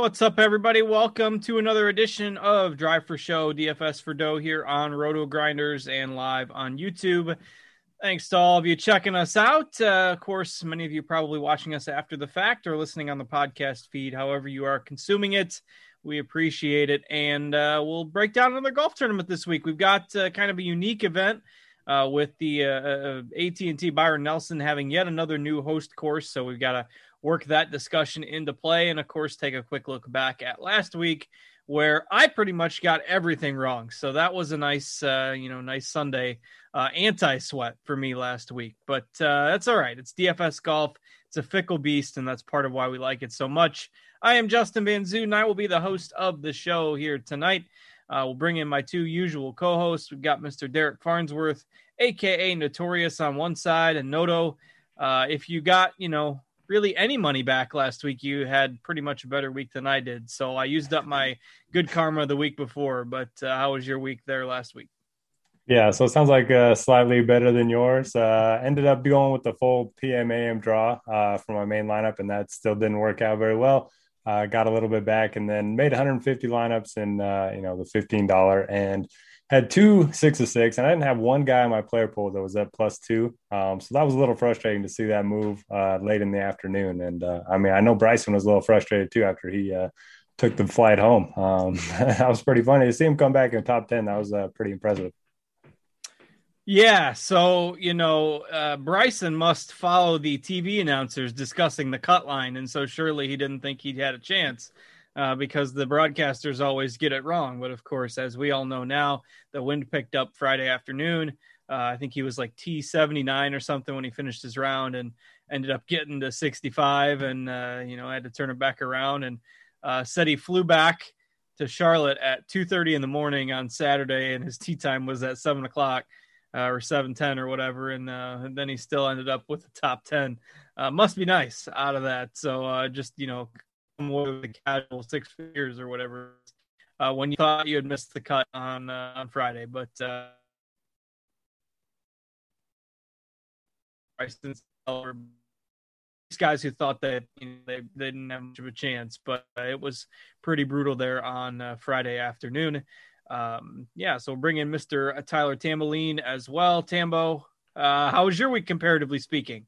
What's up, everybody? Welcome to another edition of Drive for Show, DFS for Dough here on Roto Grinders and live on YouTube. Thanks to all of you checking us out. Uh, of course, many of you probably watching us after the fact or listening on the podcast feed, however, you are consuming it. We appreciate it. And uh, we'll break down another golf tournament this week. We've got uh, kind of a unique event. Uh, with the uh, uh, AT&T Byron Nelson having yet another new host course, so we've got to work that discussion into play. And of course, take a quick look back at last week where I pretty much got everything wrong. So that was a nice, uh, you know, nice Sunday uh, anti sweat for me last week. But uh, that's all right. It's DFS golf. It's a fickle beast, and that's part of why we like it so much. I am Justin Van Zuiden, and I will be the host of the show here tonight. Uh, we'll bring in my two usual co-hosts. We've got Mr. Derek Farnsworth, aka Notorious, on one side, and Noto. Uh, if you got, you know, really any money back last week, you had pretty much a better week than I did. So I used up my good karma the week before. But uh, how was your week there last week? Yeah, so it sounds like uh, slightly better than yours. Uh, ended up going with the full PMAM draw uh, for my main lineup, and that still didn't work out very well. Uh, got a little bit back, and then made 150 lineups in uh, you know the $15 and had two six of six, and I didn't have one guy in my player pool that was at plus two. Um, so that was a little frustrating to see that move uh, late in the afternoon. And uh, I mean, I know Bryson was a little frustrated too after he uh, took the flight home. Um, that was pretty funny to see him come back in top ten. That was uh, pretty impressive. Yeah, so you know, uh, Bryson must follow the TV announcers discussing the cut line, and so surely he didn't think he'd had a chance uh, because the broadcasters always get it wrong. But of course, as we all know now, the wind picked up Friday afternoon. Uh, I think he was like T79 or something when he finished his round and ended up getting to 65 and, uh, you know, had to turn it back around and uh, said he flew back to Charlotte at 2.30 in the morning on Saturday and his tea time was at 7 o'clock. Uh, or 710 or whatever and, uh, and, then he still ended up with the top 10 uh, must be nice out of that so uh, just you know with the casual six figures or whatever uh, when you thought you had missed the cut on uh, on Friday, but uh, these guys who thought that you know, they, they didn't have much of a chance, but uh, it was pretty brutal there on uh, Friday afternoon. Um, yeah, so bring in Mr. Tyler Tamboline as well. Tambo, uh, how was your week comparatively speaking?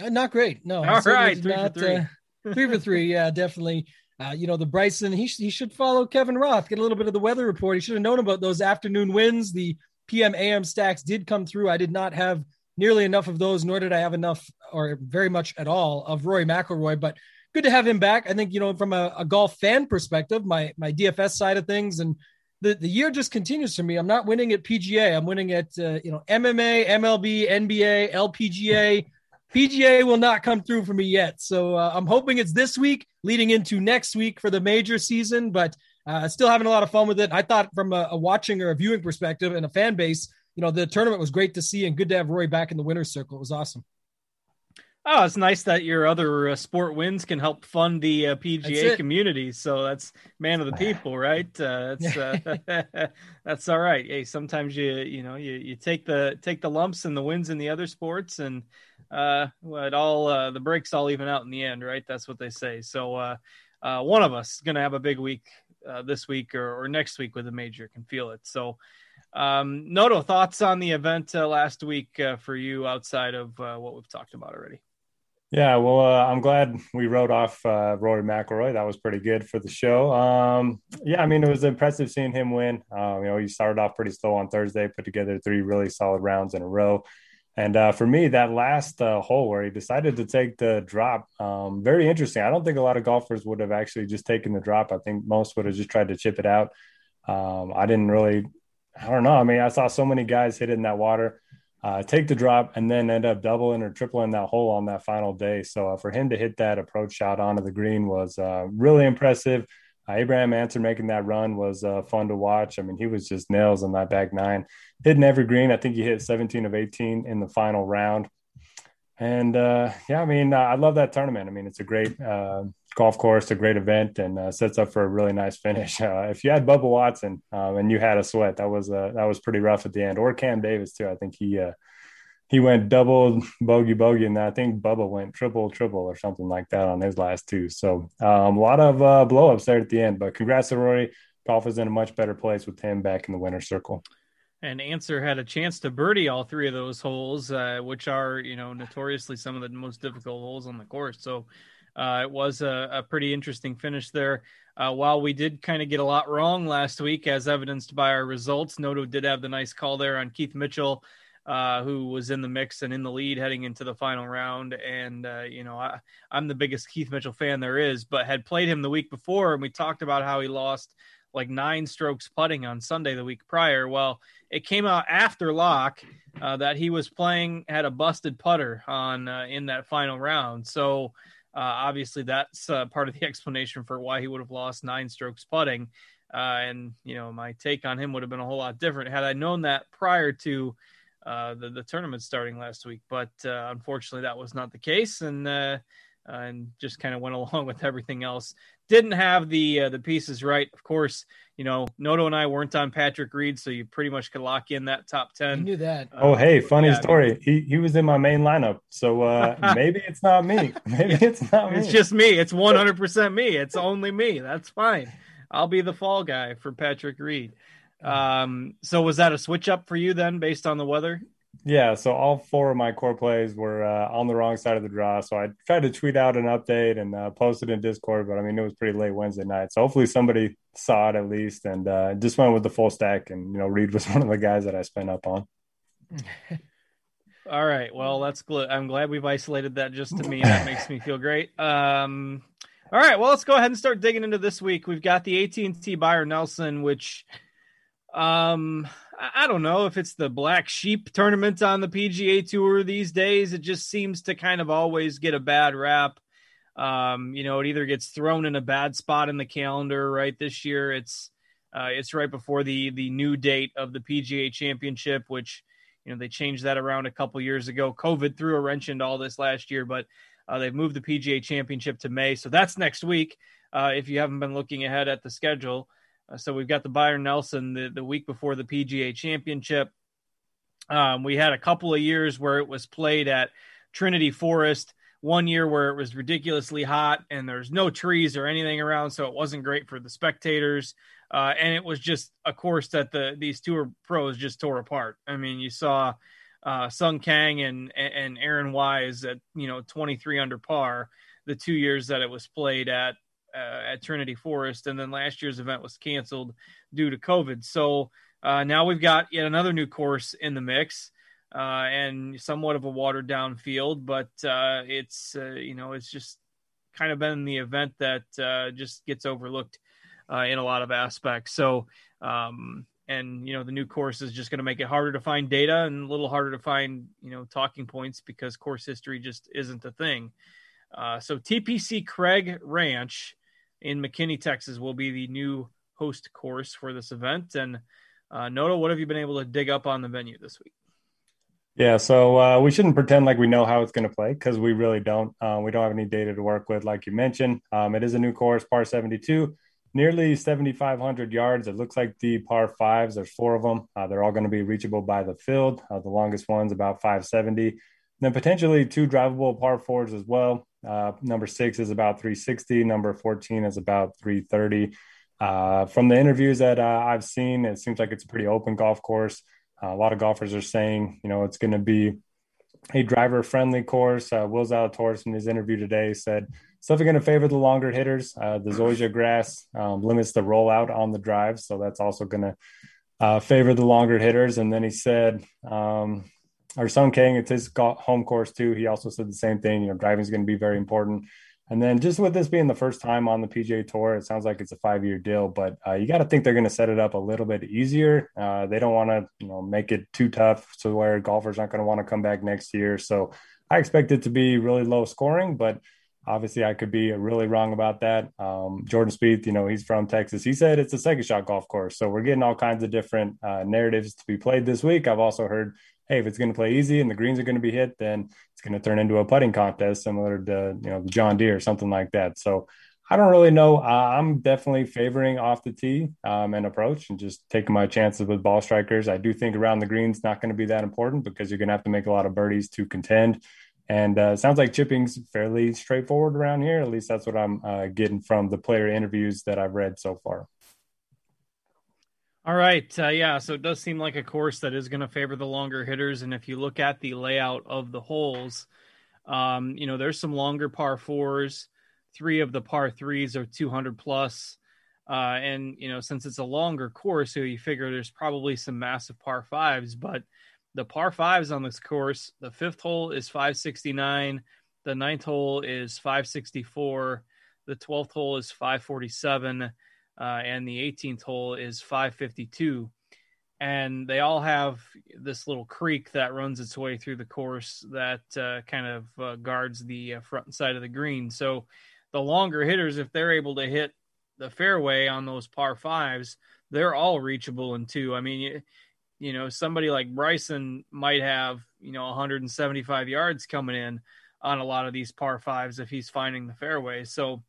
Uh, not great. No. All right, three not, for three. Three for three. Yeah, definitely. Uh, you know, the Bryson, he, he should follow Kevin Roth, get a little bit of the weather report. He should have known about those afternoon winds. The PM AM stacks did come through. I did not have nearly enough of those, nor did I have enough or very much at all of Rory McIlroy, but good to have him back. I think, you know, from a, a golf fan perspective, my, my DFS side of things and the, the year just continues for me. I'm not winning at PGA. I'm winning at, uh, you know, MMA, MLB, NBA, LPGA, PGA will not come through for me yet. So uh, I'm hoping it's this week leading into next week for the major season, but uh, still having a lot of fun with it. I thought from a, a, watching or a viewing perspective and a fan base, you know, the tournament was great to see and good to have Roy back in the winner's circle. It was awesome. Oh, it's nice that your other uh, sport wins can help fund the uh, PGA community. So that's man of the people, right? Uh, that's uh, that's all right. Hey, sometimes you you know you, you take the take the lumps and the wins in the other sports, and uh, well, it all uh, the breaks all even out in the end, right? That's what they say. So uh, uh, one of us is going to have a big week uh, this week or, or next week with a major. Can feel it. So, um, Noto, thoughts on the event uh, last week uh, for you outside of uh, what we've talked about already? Yeah, well, uh, I'm glad we wrote off uh, Rory McIlroy. That was pretty good for the show. Um, yeah, I mean, it was impressive seeing him win. Um, you know, he started off pretty slow on Thursday, put together three really solid rounds in a row. And uh, for me, that last uh, hole where he decided to take the drop, um, very interesting. I don't think a lot of golfers would have actually just taken the drop. I think most would have just tried to chip it out. Um, I didn't really, I don't know. I mean, I saw so many guys hit it in that water, uh, take the drop, and then end up doubling or tripling that hole on that final day. So uh, for him to hit that approach shot onto the green was uh, really impressive. Uh, Abraham Ancer making that run was uh, fun to watch. I mean, he was just nails on that back nine, hitting every green. I think he hit 17 of 18 in the final round. And uh, yeah, I mean, uh, I love that tournament. I mean, it's a great uh, golf course, a great event, and uh, sets up for a really nice finish. if you had Bubba Watson um, and you had a sweat, that was that was pretty rough at the end. Or Cam Davis too. I think he he went double bogey bogey, and I think Bubba went triple triple or something like that on his last two. So um, a lot of uh, blowups there at the end. But congrats to Rory. Golf is in a much better place with him back in the winner's circle. And Ancer had a chance to birdie all three of those holes, uh, which are you know notoriously some of the most difficult holes on the course. So uh, it was a, a, pretty interesting finish there. Uh, while we did kind of get a lot wrong last week, as evidenced by our results, Noto did have the nice call there on Keith Mitchell uh, who was in the mix and in the lead heading into the final round. And, uh, you know, I, I'm the biggest Keith Mitchell fan there is, but had played him the week before. And we talked about how he lost like nine strokes putting on Sunday the week prior. Well, it came out after lock uh, that he was playing, had a busted putter on uh, in that final round. So, uh, obviously, that's uh, part of the explanation for why he would have lost nine strokes putting. and, you know, my take on him would have been a whole lot different had I known that prior to uh, the the tournament starting last week. But uh, unfortunately, that was not the case, and uh, and just kind of went along with everything else. Didn't have the uh, the pieces right, of course. You know, Noto and I weren't on Patrick Reed, so you pretty much could lock in that top ten. I knew that. oh, hey, funny yeah, story. I mean, he he was in my main lineup, so uh, maybe it's not me. Maybe it's not me. It's just me. It's one hundred percent me. It's only me. That's fine. I'll be the fall guy for Patrick Reed. Um, so was that a switch up for you then, based on the weather? Yeah, so all four of my core plays were uh, on the wrong side of the draw. So I tried to tweet out an update and uh, post it in Discord, but I mean it was pretty late Wednesday night. So hopefully somebody saw it at least and uh, just went with the full stack. And you know, Reed was one of the guys that I spent up on. all right, well that's good. I'm glad we've isolated that just to me. That makes me feel great. Um, all right, well let's go ahead and start digging into this week. We've got the AT&T Byron Nelson, which um, I don't know if it's the black sheep tournament on the PGA Tour these days. It just seems to kind of always get a bad rap. Um, you know, it either gets thrown in a bad spot in the calendar. Right this year, it's uh, it's right before the the new date of the PGA Championship, which you know they changed that around a couple years ago. COVID threw a wrench into all this last year, but uh, they've moved the PGA Championship to May, so that's next week. Uh, if you haven't been looking ahead at the schedule. Uh, so we've got the Byron Nelson the, the week before the PGA Championship. Um, we had a couple of years where it was played at Trinity Forest. One year where it was ridiculously hot and there's no trees or anything around, so it wasn't great for the spectators. Uh, and it was just a course that the these tour pros just tore apart. I mean, you saw uh, Sung Kang and and Aaron Wise at you know 23 under par the two years that it was played at uh, at Trinity Forest, and then last year's event was canceled due to COVID. So uh, now we've got yet another new course in the mix, uh, and somewhat of a watered down field, but uh, it's uh, you know it's just kind of been the event that uh, just gets overlooked in a lot of aspects. So. Um, and you know the new course is just going to make it harder to find data and a little harder to find you know talking points because course history just isn't a thing uh, so TPC Craig Ranch in McKinney, Texas, will be the new host course for this event. And uh, Noto, what have you been able to dig up on the venue this week? Yeah, so uh, we shouldn't pretend like we know how it's going to play because we really don't. Uh, we don't have any data to work with, like you mentioned. Um, it is a new course, par 72, nearly 7,500 yards. It looks like the par fives, there's four of them. Uh, they're all going to be reachable by the field. Uh, the longest one's about 570. then potentially two drivable par fours as well. Uh, number six is about 360. Number 14 is about 330. Uh, from the interviews that uh, I've seen, it seems like it's a pretty open golf course. Uh, a lot of golfers are saying, you know, it's going to be a driver friendly course. Uh, Will Zalatoris in his interview today said it's definitely going to favor the longer hitters. Uh, the Zoysia grass um, limits the rollout on the drive, so that's also going to uh, favor the longer hitters. And then he said, um, our Sung Kang, it's his home course too. He also said the same thing. You know, driving is going to be very important. And then just with this being the first time on the PGA Tour, it sounds like it's a five year deal, but uh, you got to think they're going to set it up a little bit easier. Uh, they don't want to, you know, make it too tough to where golfers aren't going to want to come back next year. So I expect it to be really low scoring, but obviously I could be really wrong about that. Um, Jordan Spieth, you know, he's from Texas. He said it's a second shot golf course. So we're getting all kinds of different uh, narratives to be played this week. I've also heard hey, if it's going to play easy and the greens are going to be hit, then it's going to turn into a putting contest similar to you know John Deere or something like that. So I don't really know. Uh, I'm definitely favoring off the tee um, and approach and just taking my chances with ball strikers. I do think around the green's not going to be that important because you're going to have to make a lot of birdies to contend. And uh, sounds like chipping's fairly straightforward around here. At least that's what I'm uh, getting from the player interviews that I've read so far. All right. Uh, yeah. So it does seem like a course that is going to favor the longer hitters. And if you look at the layout of the holes, um, you know, there's some longer par fours three of the par threes are 200 plus. Uh, and you know, since it's a longer course, so you figure there's probably some massive par fives. But the par fives on this course, the fifth hole is 569, the ninth hole is 564, the twelfth hole is 547, uh, and the 18th hole is 552 and they all have this little creek that runs its way through the course that uh, kind of uh, guards the uh, front side of the green. So the longer hitters, if they're able to hit the fairway on those par fives, they're all reachable in two. I mean, you, you know, somebody like Bryson might have, you know, 175 yards coming in on a lot of these par fives if he's finding the fairway. So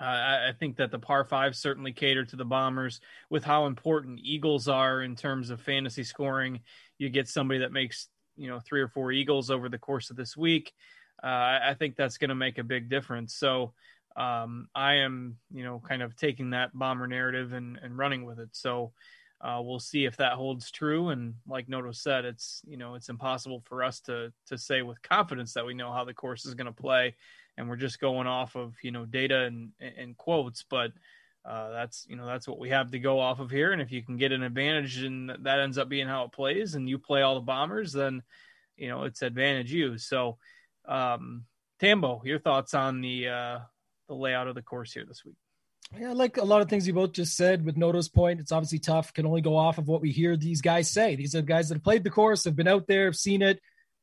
uh, I, think that the par fives certainly cater to the Bombers with how important Eagles are in terms of fantasy scoring. You get somebody that makes, you know, three or four Eagles over the course of this week uh, I think that's going to make a big difference. So um, I am, you know, kind of taking that bomber narrative and, and running with it. So uh, we'll see if that holds true. And like Noto said, it's you know it's impossible for us to to say with confidence that we know how the course is going to play, and we're just going off of you know data and and quotes. But uh, that's you know that's what we have to go off of here. And if you can get an advantage and that ends up being how it plays, and you play all the bombers, then you know it's advantage you. So um, Tambo, your thoughts on the uh, the layout of the course here this week? Yeah, like a lot of things you both just said with Noto's point, it's obviously tough. Can only go off of what we hear these guys say. These are guys that have played the course, have been out there, have seen it,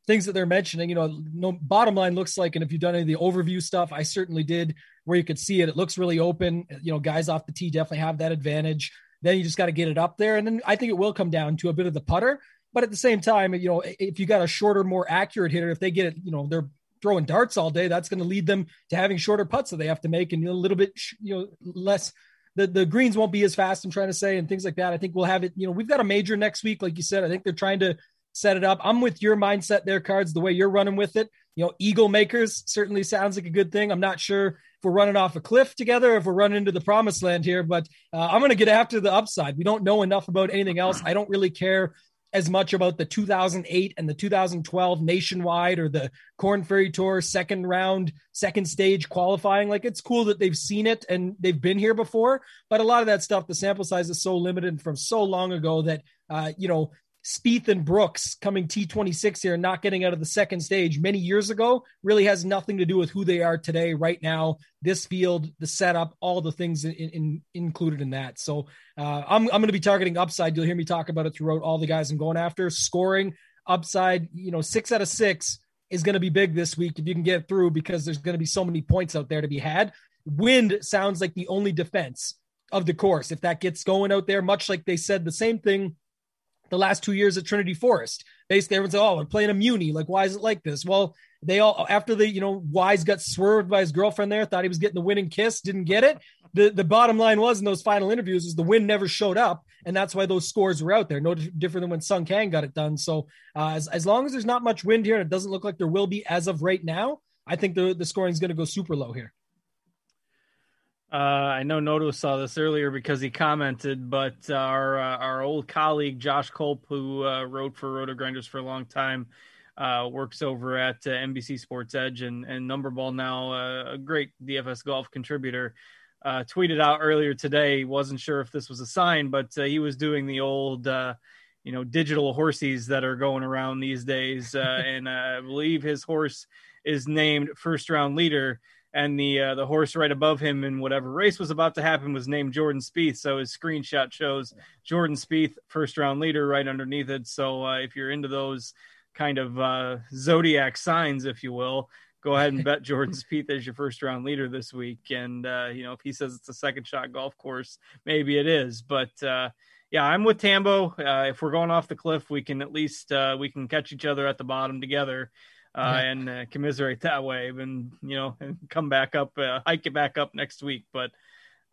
things that they're mentioning. You know, no bottom line looks like, and if you've done any of the overview stuff, I certainly did, where you could see it. It looks really open. You know, guys off the tee definitely have that advantage. Then you just got to get it up there, and then I think it will come down to a bit of the putter. But at the same time, you know, if you got a shorter, more accurate hitter, if they get it, you know, they're throwing darts all day, that's going to lead them to having shorter putts that they have to make and a little bit, you know, less. The, the greens won't be as fast. I'm trying to say, and things like that. I think we'll have it. You know, we've got a major next week, like you said. I think they're trying to set it up. I'm with your mindset there, cards. The way you're running with it, you know, eagle makers certainly sounds like a good thing. I'm not sure if we're running off a cliff together, if we're running into the promised land here, but uh, I'm going to get after the upside. We don't know enough about anything else. I don't really care as much about the 2008 and the 2012 nationwide or the Corn Ferry Tour second round, second stage qualifying. Like it's cool that they've seen it and they've been here before, but a lot of that stuff, the sample size is so limited from so long ago that, uh, you know, Spieth and Brooks coming T26 here, and not getting out of the second stage many years ago, really has nothing to do with who they are today, right now. This field, the setup, all the things in, in, included in that. So uh, I'm, I'm going to be targeting upside. You'll hear me talk about it throughout all the guys I'm going after. Scoring upside, you know, six out of six is going to be big this week if you can get through because there's going to be so many points out there to be had. Wind sounds like the only defense of the course. If that gets going out there, much like they said the same thing the last two years at Trinity Forest. Basically, everyone's like, oh, we're playing a muni. Like, why is it like this? Well, they all after the you know Wise got swerved by his girlfriend there, thought he was getting the winning kiss, didn't get it. The the bottom line was in those final interviews is the win never showed up, and that's why those scores were out there. No different than when Sung Kang got it done. So uh, as as long as there's not much wind here, and it doesn't look like there will be as of right now, I think the the scoring is going to go super low here. Uh, I know Noto saw this earlier because he commented, but uh, our uh, our old colleague Josh Culp, who uh, wrote for Roto Grinders for a long time, uh, works over at uh, NBC Sports Edge and and Numberball now, a great DFS golf contributor. tweeted out earlier today. wasn't sure if this was a sign, but he was doing the old, you know, digital horses that are going around these days, and I believe his horse is named first round leader and the uh, the horse right above him in whatever race was about to happen was named Jordan Spieth. So his screenshot shows Jordan Spieth, first round leader, right underneath it. So uh, if you're into those kind of uh, zodiac signs, if you will, go ahead and bet Jordan Spieth as your first round leader this week. And uh, you know if he says it's a second shot golf course, maybe it is. But uh, yeah, I'm with Tambo. Uh, if we're going off the cliff, we can at least we can catch each other at the bottom together uh, yeah. and uh, commiserate that way, and you know, and come back up, uh, hike it back up next week. But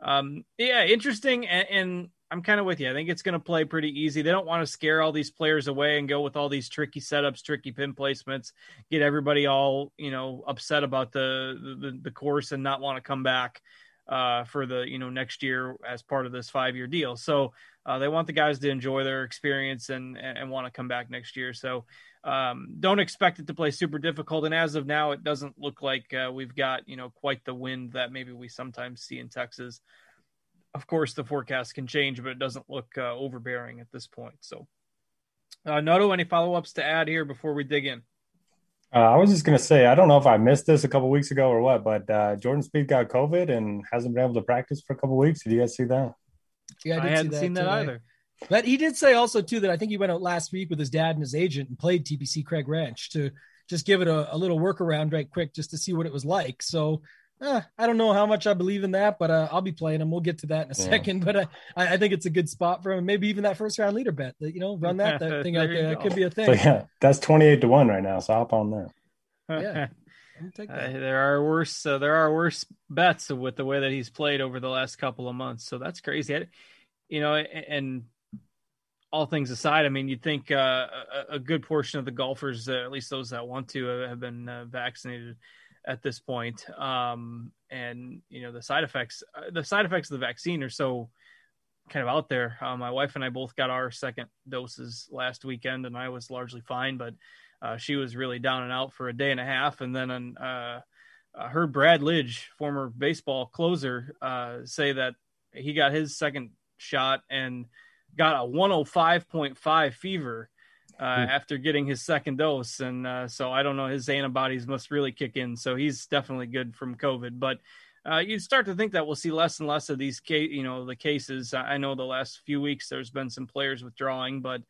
um, yeah, interesting, and, and I'm kind of with you. I think it's going to play pretty easy. They don't want to scare all these players away and go with all these tricky setups, tricky pin placements, get everybody all you know upset about the the, the course and not want to come back uh, for the you know next year as part of this five year deal. So uh, they want the guys to enjoy their experience and and want to come back next year. So um, don't expect it to play super difficult. And as of now, it doesn't look like uh, we've got you know quite the wind that maybe we sometimes see in Texas of course, the forecast can change, but it doesn't look uh, overbearing at this point. So, uh, Noto, any follow ups to add here before we dig in? Uh, I was just gonna say, I don't know if I missed this a couple weeks ago or what, but uh, Jordan Spieth got COVID and hasn't been able to practice for a couple weeks. Did you guys see that? Yeah, I, I hadn't that seen that either. But he did say also too that I think he went out last week with his dad and his agent and played TPC Craig Ranch to just give it a, a little workaround right quick just to see what it was like. So eh, I don't know how much I believe in that, but uh, I'll be playing him. We'll get to that in a yeah. second. But uh, I, I, think it's a good spot for him. Maybe even that first round leader bet. That, you know, run that, that thing out there. It could be a thing. So, yeah, that's twenty eight to one right now. So hop on there. yeah. Uh, there are worse. Uh, there are worse bets with the way that he's played over the last couple of months. So that's crazy. You know, and all things aside, I mean, you'd think uh, a, a, good portion of the golfers, uh, at least those that want to, have been uh, vaccinated at this point. Um, and you know the side effects, uh, the side effects of the vaccine are so kind of out there. Uh, my wife and I both got our second doses last weekend, and I was largely fine, but uh, she was really down and out for a day and a half. And then uh, I heard Brad Lidge, former baseball closer, uh, say that he got his second shot and got a 105.5 fever uh, hmm. after getting his second dose, and uh, so I don't know his antibodies must really kick in. So he's definitely good from COVID, but. Uh, you start to think that we'll see less and less of these case, you know, the cases. I know the last few weeks there's been some players withdrawing, but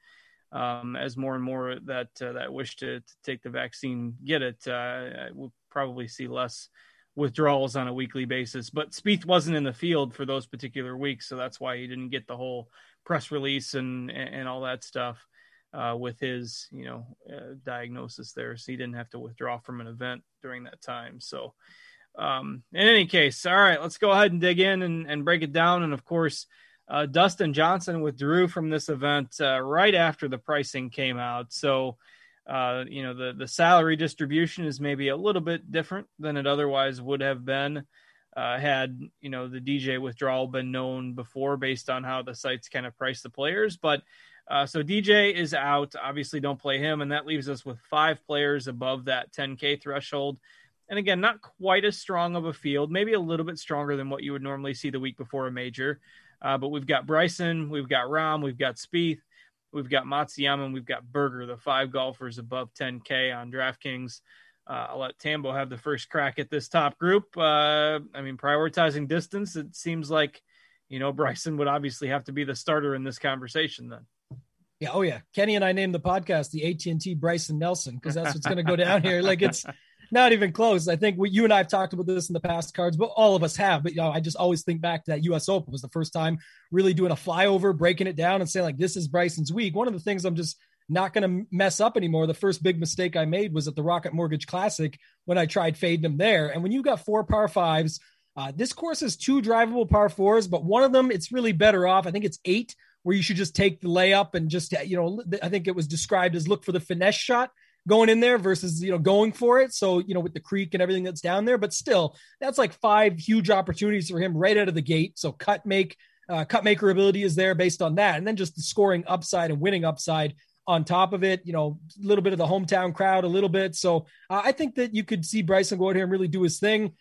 um, as more and more that uh, that wish to, to, take the vaccine get it, uh, we'll probably see less withdrawals on a weekly basis. But Spieth wasn't in the field for those particular weeks, so that's why he didn't get the whole press release and and all that stuff uh, with his you know uh, diagnosis there, so he didn't have to withdraw from an event during that time. So, um, in any case, all right, let's go ahead and dig in and, and break it down. And of course, uh, Dustin Johnson withdrew from this event uh, right after the pricing came out. So. Uh, you know the the salary distribution is maybe a little bit different than it otherwise would have been uh, had you know the DJ withdrawal been known before based on how the sites kind of price the players. But uh, so DJ is out. Obviously, don't play him, and that leaves us with five players above that 10K threshold. And again, not quite as strong of a field, maybe a little bit stronger than what you would normally see the week before a major. Uh, but we've got Bryson, we've got Rahm, we've got Spieth, we've got Matsuyama, and we've got Berger, the five golfers above 10K on DraftKings. Uh, I'll let Tambo have the first crack at this top group. Uh, I mean, prioritizing distance, it seems like, you know, Bryson would obviously have to be the starter in this conversation then. Yeah. Oh yeah. Kenny and I named the podcast the AT and T Bryson Nelson because that's what's going to go down here. Like it's not even close. I think we, you and I have talked about this in the past cards, but all of us have. But you know, I just always think back to that U.S. Open was the first time really doing a flyover, breaking it down, and saying like, "This is Bryson's week." One of the things I'm just not going to mess up anymore. The first big mistake I made was at the Rocket Mortgage Classic when I tried fading him there. And when you got four par fives, uh, this course has two drivable par fours, but one of them it's really better off. I think it's eight where you should just take the layup and just you know I think it was described as look for the finesse shot going in there versus you know going for it. So you know with the creek and everything that's down there, but still that's like five huge opportunities for him right out of the gate. So cut make uh, cut maker ability is there based on that, and then just the scoring upside and winning upside on top of it. You know a little bit of the hometown crowd, a little bit. So uh, I think that you could see Bryson go out here and really do his thing.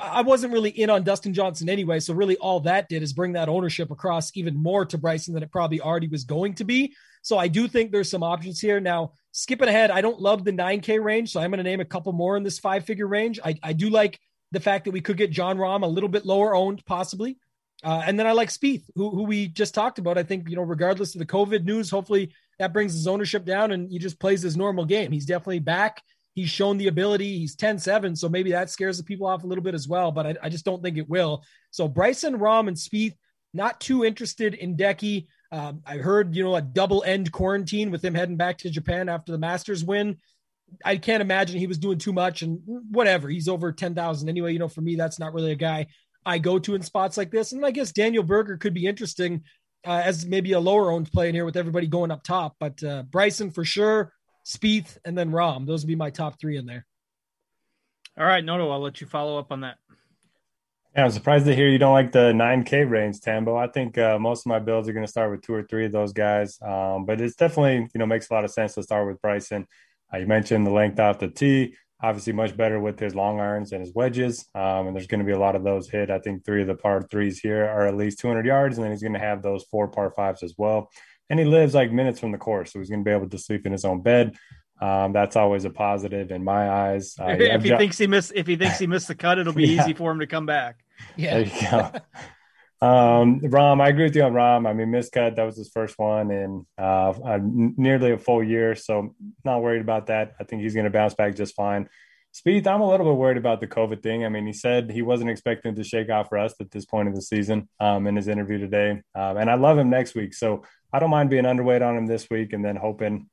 I wasn't really in on Dustin Johnson anyway. So really all that did is bring that ownership across even more to Bryson than it probably already was going to be. So I do think there's some options here. Now, skipping ahead, I don't love the 9K range. So I'm going to name a couple more in this five figure range. I, I do like the fact that we could get Jon Rahm a little bit lower owned, possibly. Uh, and then I like Spieth, who, who we just talked about. I think, you know, regardless of the COVID news, hopefully that brings his ownership down and he just plays his normal game. He's definitely back. He's shown the ability. He's 10 7. So maybe that scares the people off a little bit as well, but I, I just don't think it will. So Bryson, Rahm, and Spieth, not too interested in Decky. Um, I heard, you know, a double end quarantine with him heading back to Japan after the Masters win. I can't imagine he was doing too much and whatever. He's over 10,000 anyway. You know, for me, that's not really a guy I go to in spots like this. And I guess Daniel Berger could be interesting uh, as maybe a lower owned play in here with everybody going up top. But uh, Bryson for sure, Spieth, and then Rahm. Those would be my top three in there. All right, Noto, I'll let you follow up on that. Yeah, I'm surprised to hear you don't like the 9K range, Tambo. I think uh, most of my builds are going to start with two or three of those guys. Um, but it's definitely, you know, makes a lot of sense to start with Bryson. Uh, you mentioned the length off the tee, obviously much better with his long irons and his wedges. Um, and there's going to be a lot of those hit. I think three of the par threes here are at least 200 yards, and then he's going to have those four par fives as well. And he lives like minutes from the course, so he's going to be able to sleep in his own bed. Um, that's always a positive in my eyes. Uh, if he thinks he missed, if he thinks he missed the cut, it'll be yeah. easy for him to come back. Yeah. Um, Rahm, I agree with you on Rahm. I mean, miscut, that was his first one in uh, nearly a full year. So not worried about that. I think he's going to bounce back just fine. Spieth, I'm a little bit worried about the COVID thing. I mean, he said he wasn't expecting to shake off rust at this point of the season um, in his interview today. Um, and I love him next week. So I don't mind being underweight on him this week and then hoping,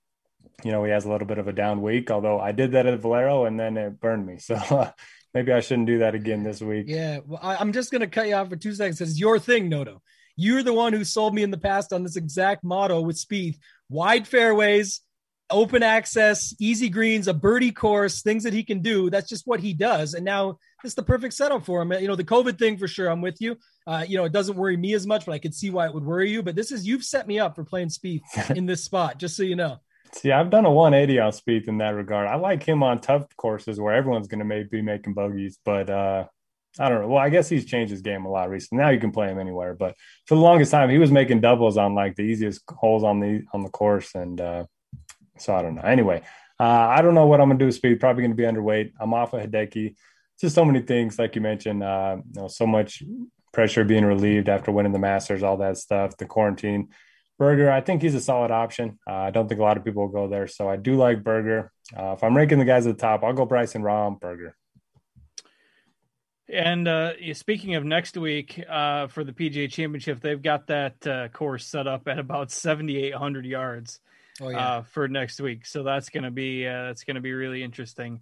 you know, he has a little bit of a down week. Although I did that at Valero and then it burned me. So uh, maybe I shouldn't do that again this week. Yeah, well, I, am just going to cut you off for two seconds. It's your thing, Noto. You're the one who sold me in the past on this exact motto with Spieth: wide fairways, open access, easy greens, a birdie course, things that he can do. That's just what he does. And now it's the perfect setup for him. You know, the COVID thing for sure. I'm with you. Uh, you know, it doesn't worry me as much, but I could see why it would worry you. But this is you've set me up for playing Spieth in this spot, just so you know. See, I've done a 180 on Spieth in that regard. I like him on tough courses where everyone's going to maybe be making bogeys, but uh, I don't know. Well, I guess he's changed his game a lot recently. Now you can play him anywhere, but for the longest time, he was making doubles on like the easiest holes on the on the course, and uh, so I don't know. Anyway, uh, I don't know what I'm going to do with Spieth. Probably going to be underweight. I'm off of Hideki. Just so many things, like you mentioned. Uh, you know, so much pressure being relieved after winning the Masters, all that stuff, the quarantine. Berger, I think he's a solid option. Uh, I don't think a lot of people will go there. So I do like Berger. Uh, if I'm ranking the guys at the top, I'll go Bryson Rahm, Berger. And uh, speaking of next week uh, for the PGA Championship, they've got that uh, course set up at about 7,800 yards oh, yeah. Uh, for next week. So that's gonna be that's gonna be really interesting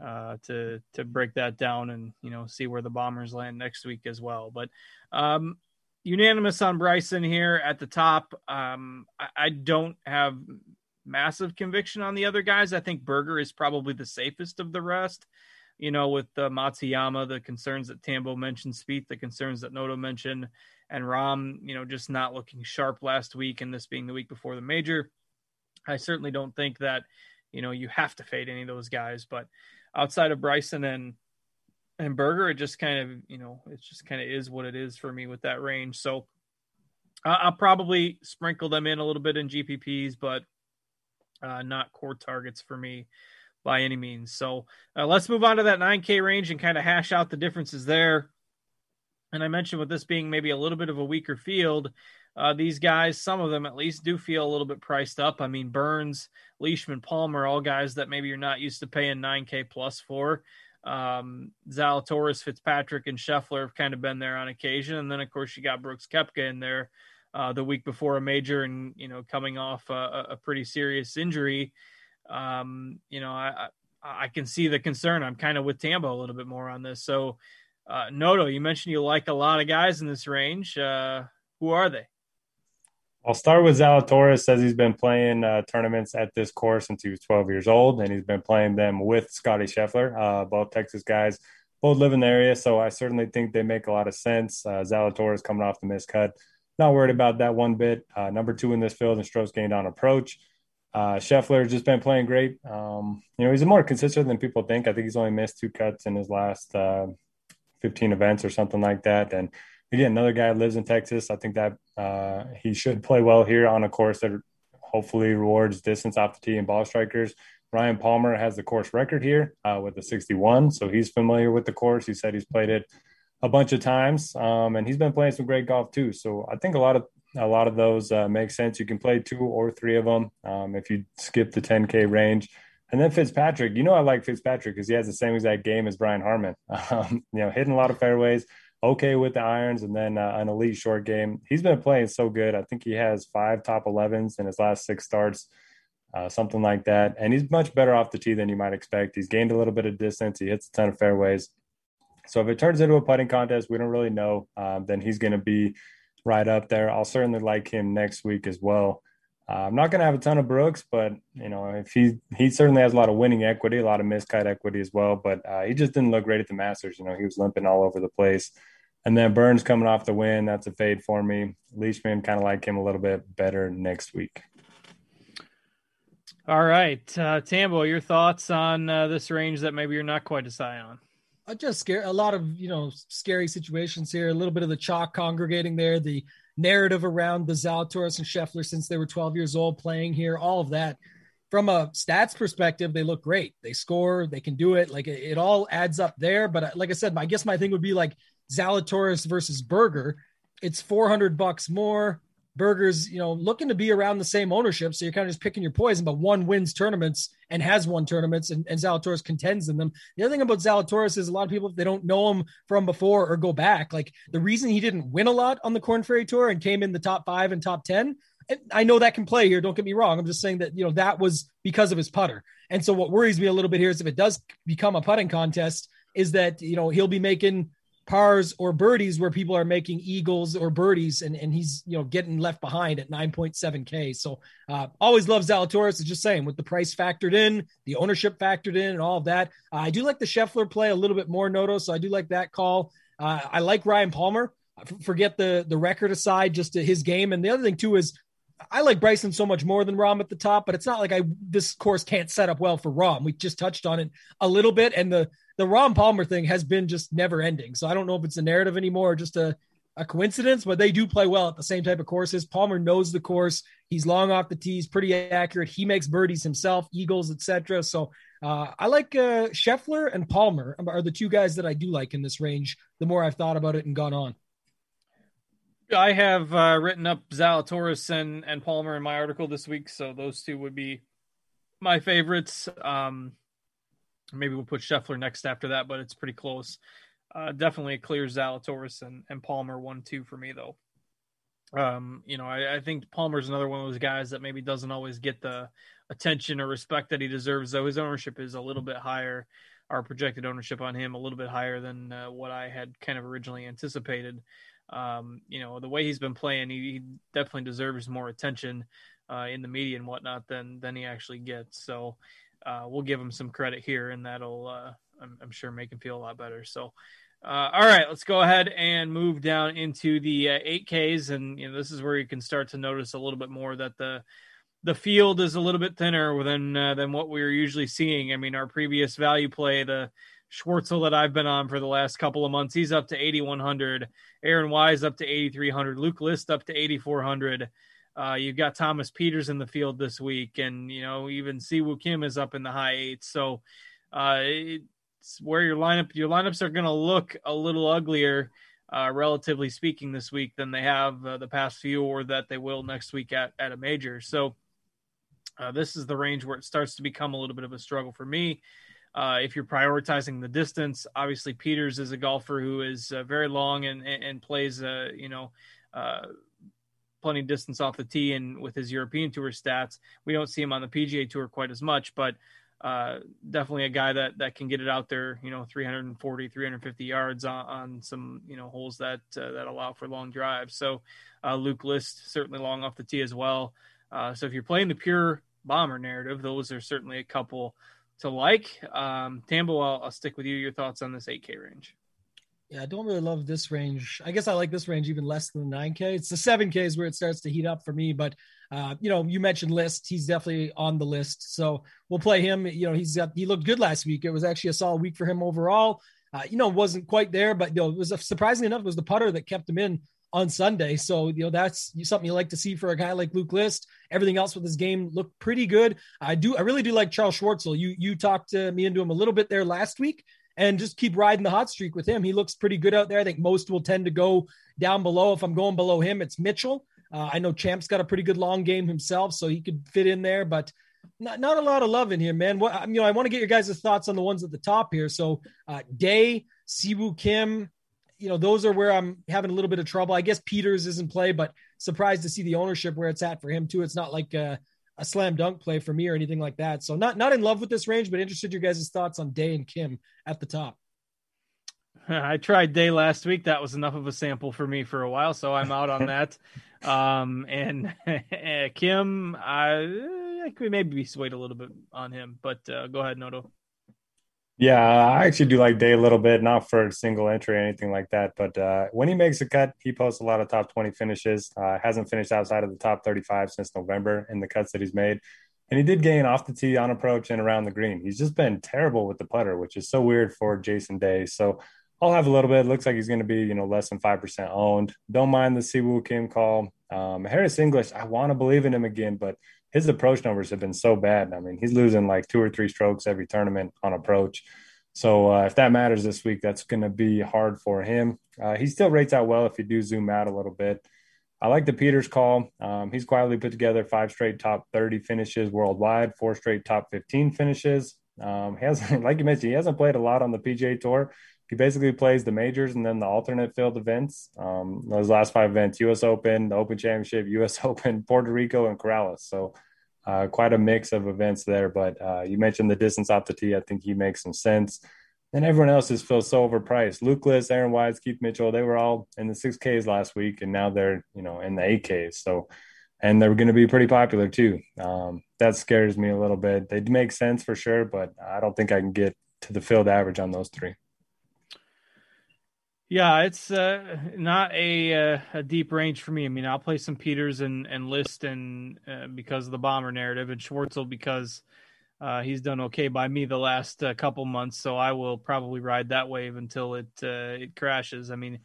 to to break that down and you know see where the Bombers land next week as well. But um, unanimous on Bryson here at the top. Um, I, I, don't have massive conviction on the other guys. I think Berger is probably the safest of the rest. You know, with the Matsuyama, the concerns that Tambo mentioned, Spieth, the concerns that Noto mentioned, and Rahm, you know, just not looking sharp last week, and this being the week before the major. I certainly don't think that, you know, you have to fade any of those guys, but outside of Bryson and and Berger, it just kind of, you know, it just kind of is what it is for me with that range. So I'll probably sprinkle them in a little bit in GPPs, but uh, not core targets for me by any means. So uh, let's move on to that 9K range and kind of hash out the differences there. And I mentioned with this being maybe a little bit of a weaker field, uh, these guys, some of them at least, do feel a little bit priced up. I mean, Burns, Leishman, Palmer, all guys that maybe you're not used to paying 9K plus for. Um, Zalatoris, Fitzpatrick, and Scheffler have kind of been there on occasion, and then of course you got Brooks Koepka in there uh, the week before a major, and you know coming off a, a pretty serious injury. Um, you know, I, I, I can see the concern. I'm kind of with Tambo a little bit more on this. So, uh, Noto, you mentioned you like a lot of guys in this range. Uh, who are they? I'll start with Zalatoris. Says he's been playing uh, tournaments at this course since he was 12 years old, and he's been playing them with Scotty Scheffler, uh, both Texas guys, both live in the area. So I certainly think they make a lot of sense. Uh, Zalatoris coming off the miscut, not worried about that one bit. Uh, number two in this field and strokes gained on approach. Uh, Scheffler has just been playing great. Um, you know, he's more consistent than people think. I think he's only missed two cuts in his last uh, 15 events or something like that, and again, another guy lives in Texas. I think that uh, he should play well here on a course that hopefully rewards distance off the tee and ball strikers. Ryan Palmer has the course record here uh, with a 61, so he's familiar with the course. He said he's played it a bunch of times, um, and he's been playing some great golf too. So I think a lot of a lot of those uh, make sense. You can play two or three of them um, if you skip the 10K range. And then Fitzpatrick, you know, I like Fitzpatrick because he has the same exact game as Brian Harman. Um, you know, hitting a lot of fairways, okay with the irons and then uh, an elite short game. He's been playing so good. I think he has five top 11s in his last six starts. uh, something like that. And he's much better off the tee than you might expect. He's gained a little bit of distance. He hits a ton of fairways. So if it turns into a putting contest, we don't really know. Um, then he's going to be right up there. I'll certainly like him next week as well. Uh, I'm not going to have a ton of Brooks, but you know, if he he certainly has a lot of winning equity, a lot of miscut equity as well. But uh, he just didn't look great at the Masters. You know, he was limping all over the place. And then Burns coming off the win, that's a fade for me. Leishman kind of like him a little bit better next week. All right, uh, Tambo, your thoughts on uh, this range that maybe you're not quite as high on? I just scare a lot of you know scary situations here. A little bit of the chalk congregating there. The narrative around the Zalatoris and Scheffler since they were 12 years old playing here. All of that. From a stats perspective, they look great. They score. They can do it. Like it, it all adds up there. But uh, like I said, I guess my thing would be like Zalatoris versus Berger. It's 400 bucks more. Berger's, you know, looking to be around the same ownership. So you're kind of just picking your poison, but one wins tournaments and has won tournaments and, and Zalatoris contends in them. The other thing about Zalatoris is a lot of people, if they don't know him from before or go back, like the reason he didn't win a lot on the Corn Ferry Tour and came in the top five and top 10. And I know that can play here. Don't get me wrong. I'm just saying that, you know, that was because of his putter. And so what worries me a little bit here is if it does become a putting contest, is that, you know, he'll be making pars or birdies where people are making eagles or birdies and, and he's you know getting left behind at 9.7k so uh, always love zalatoris. It's just saying with the price factored in the ownership factored in and all of that. Uh, i do like the scheffler play a little bit more noto so i do like that call. Uh, i like ryan palmer. Forget the the record aside just his game. And the other thing too is I like Bryson so much more than Rahm at the top, but it's not like I this course can't set up well for Rahm. We just touched on it a little bit, and the the Rahm Palmer thing has been just never ending. So I don't know if it's a narrative anymore or just a, a coincidence, but they do play well at the same type of courses. Palmer knows the course. He's long off the tees, pretty accurate. He makes birdies himself, eagles, etc. So uh, I like uh, Scheffler and Palmer are the two guys that I do like in this range. The more I've thought about it and gone on. I have uh, written up Zalatoris and, and Palmer in my article this week, so those two would be my favorites. Um, Maybe we'll put Scheffler next after that, but it's pretty close. Uh, definitely a clear Zalatoris and, and Palmer one two for me though. Um, you know, I, I think Palmer's another one of those guys that maybe doesn't always get the attention or respect that he deserves. Though his ownership is a little bit higher, our projected ownership on him a little bit higher than uh, what I had kind of originally anticipated. Um, you know, the way he's been playing, he, he definitely deserves more attention uh, in the media and whatnot than than he actually gets. So uh, we'll give him some credit here, and that'll uh, I'm, I'm, sure make him feel a lot better. So, uh, all right, let's go ahead and move down into the 8Ks, uh, and you know this is where you can start to notice a little bit more that the the field is a little bit thinner than uh, than what we are usually seeing. I mean, our previous value play, the Schwartzel that I've been on for the last couple of months, he's up to 8100. Aaron Wise up to 8300. Luke List up to 8400. Uh, you've got Thomas Pieters in the field this week, and you know even Siwoo Kim is up in the high eights. So uh, it's where your lineup your lineups are going to look a little uglier, uh, relatively speaking, this week than they have uh, the past few, or that they will next week at at a major. So uh, this is the range where it starts to become a little bit of a struggle for me. Uh, if you're prioritizing the distance, obviously Pieters is a golfer who is very long and and, plays, uh you know plenty of distance off the tee and with his European Tour stats. We don't see him on the PGA Tour quite as much, but uh, definitely a guy that that can get it out there, you know, 340, 350 yards on, on some, you know, holes that uh, that allow for long drives. So uh, Luke List certainly long off the tee as well. Uh, so if you're playing the pure bomber narrative, those are certainly a couple to like. Um, Tambo, I'll, I'll stick with you. Your thoughts on this 8K range? Yeah, I don't really love this range. I guess I like this range even less than the 9K. It's the 7K is where it starts to heat up for me. But uh, you know, you mentioned list. He's definitely on the list. So we'll play him. You know, he's got he looked good last week. It was actually a solid week for him overall. Uh, you know, wasn't quite there, but you know, it was a, surprisingly enough, it was the putter that kept him in on Sunday. So, you know, that's something you like to see for a guy like Luke List. Everything else with his game looked pretty good. I do, I really do like Charles Schwartzel. You, you talked me into him a little bit there last week and just keep riding the hot streak with him. He looks pretty good out there. I think most will tend to go down below. If I'm going below him, it's Mitchell. Uh, I know Champ's got a pretty good long game himself, so he could fit in there, but not, not a lot of love in here, man. What you know, I want to get your guys' thoughts on the ones at the top here. So uh, Day, Siwoo Kim, you know, those are where I'm having a little bit of trouble. I guess Pieters is in play, but surprised to see the ownership where it's at for him too. It's not like uh, a slam dunk play for me or anything like that. So not not in love with this range, but interested your guys' thoughts on Day and Kim at the top. I tried Day last week. That was enough of a sample for me for a while, so I'm out on that. Um, and Kim, I, I could maybe be swayed a little bit on him, but uh, go ahead, Noto. Yeah, I actually do like Day a little bit, not for a single entry or anything like that. But uh, when he makes a cut, he posts a lot of top 20 finishes. Uh, hasn't finished outside of the top 35 since November in the cuts that he's made. And he did gain off the tee on approach and around the green. He's just been terrible with the putter, which is so weird for Jason Day. So I'll have a little bit. Looks like he's going to be, you know, less than 5% owned. Don't mind the Siwoo Kim call. Um, Harris English, I want to believe in him again, but his approach numbers have been so bad. I mean, he's losing like two or three strokes every tournament on approach. So uh, if that matters this week, that's going to be hard for him. Uh, he still rates out well if you do zoom out a little bit. I like the Pieters call. Um, he's quietly put together five straight top 30 finishes worldwide, four straight top 15 finishes. Um, he hasn't, like you mentioned, he hasn't played a lot on the PGA Tour. He basically plays the majors and then the alternate field events. Um, those last five events: U.S. Open, the Open Championship, U.S. Open, Puerto Rico, and Corales. So uh, quite a mix of events there. But uh, you mentioned the distance off the tee. I think he makes some sense. And everyone else just feels so overpriced. Luke List, Aaron Wise, Keith Mitchell, they were all in the six Ks last week, and now they're you know in the eight Ks. So, and they're going to be pretty popular too. Um, that scares me a little bit. They make sense for sure, but I don't think I can get to the field average on those three. Yeah, it's uh, not a uh, a deep range for me. I mean, I'll play some Pieters and and List and uh, because of the bomber narrative, and Schwartzel because uh, he's done okay by me the last uh, couple months. So I will probably ride that wave until it it crashes. I mean,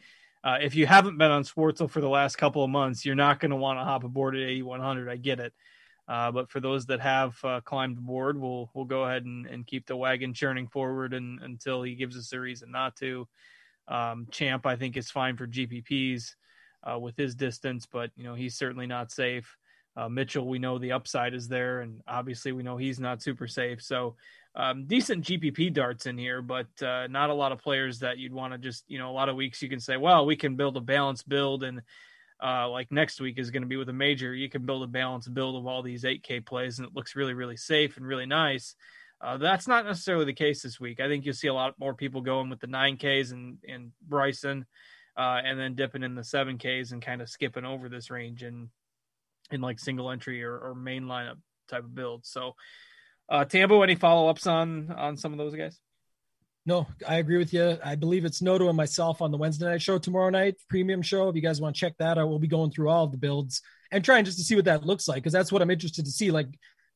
if you haven't been on Schwartzel for the last couple of months, you're not going to want to hop aboard at 8100. I get it. but for those that have climbed aboard, we'll we'll go ahead and, and keep the wagon churning forward and, until he gives us a reason not to. Um, Champ, I think, is fine for GPPs uh, with his distance, but you know he's certainly not safe. Uh, Mitchell, we know the upside is there, and obviously we know he's not super safe. So um, decent GPP darts in here, but uh, not a lot of players that you'd want to just you know a lot of weeks you can say, well, we can build a balanced build, and uh, like next week is going to be with a major, you can build a balanced build of all these 8K plays, and it looks really really safe and really nice. Uh, that's not necessarily the case this week. I think you'll see a lot more people going with the 9Ks and, and Bryson, uh, and then dipping in the 7Ks and kind of skipping over this range and in like single entry or, or main lineup type of build. So, uh, Tambo, any follow ups on on some of those guys? No, I agree with you. I believe it's Noto and myself on the Wednesday night show tomorrow night, premium show. If you guys want to check that out, we'll be going through all of the builds and trying just to see what that looks like because that's what I'm interested to see. Like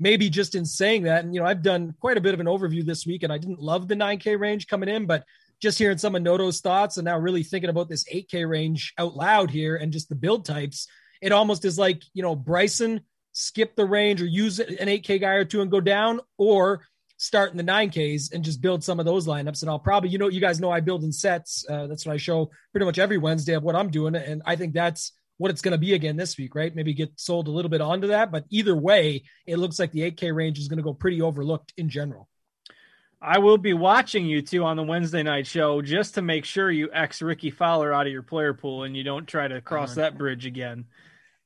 maybe just in saying that, and you know, I've done quite a bit of an overview this week, and I didn't love the 9K range coming in, but just hearing some of Noto's thoughts and now really thinking about this 8K range out loud here and just the build types, it almost is like, you know, Bryson skip the range or use an 8K guy or two and go down, or start in the 9Ks and just build some of those lineups. And I'll probably, you know, you guys know I build in sets. Uh, that's what I show pretty much every Wednesday of what I'm doing. And I think that's what it's going to be again this week, right? Maybe get sold a little bit onto that. But either way, it looks like the 8K range is going to go pretty overlooked in general. I will be watching you two on the Wednesday night show just to make sure you X Rickie Fowler out of your player pool and you don't try to cross that bridge again.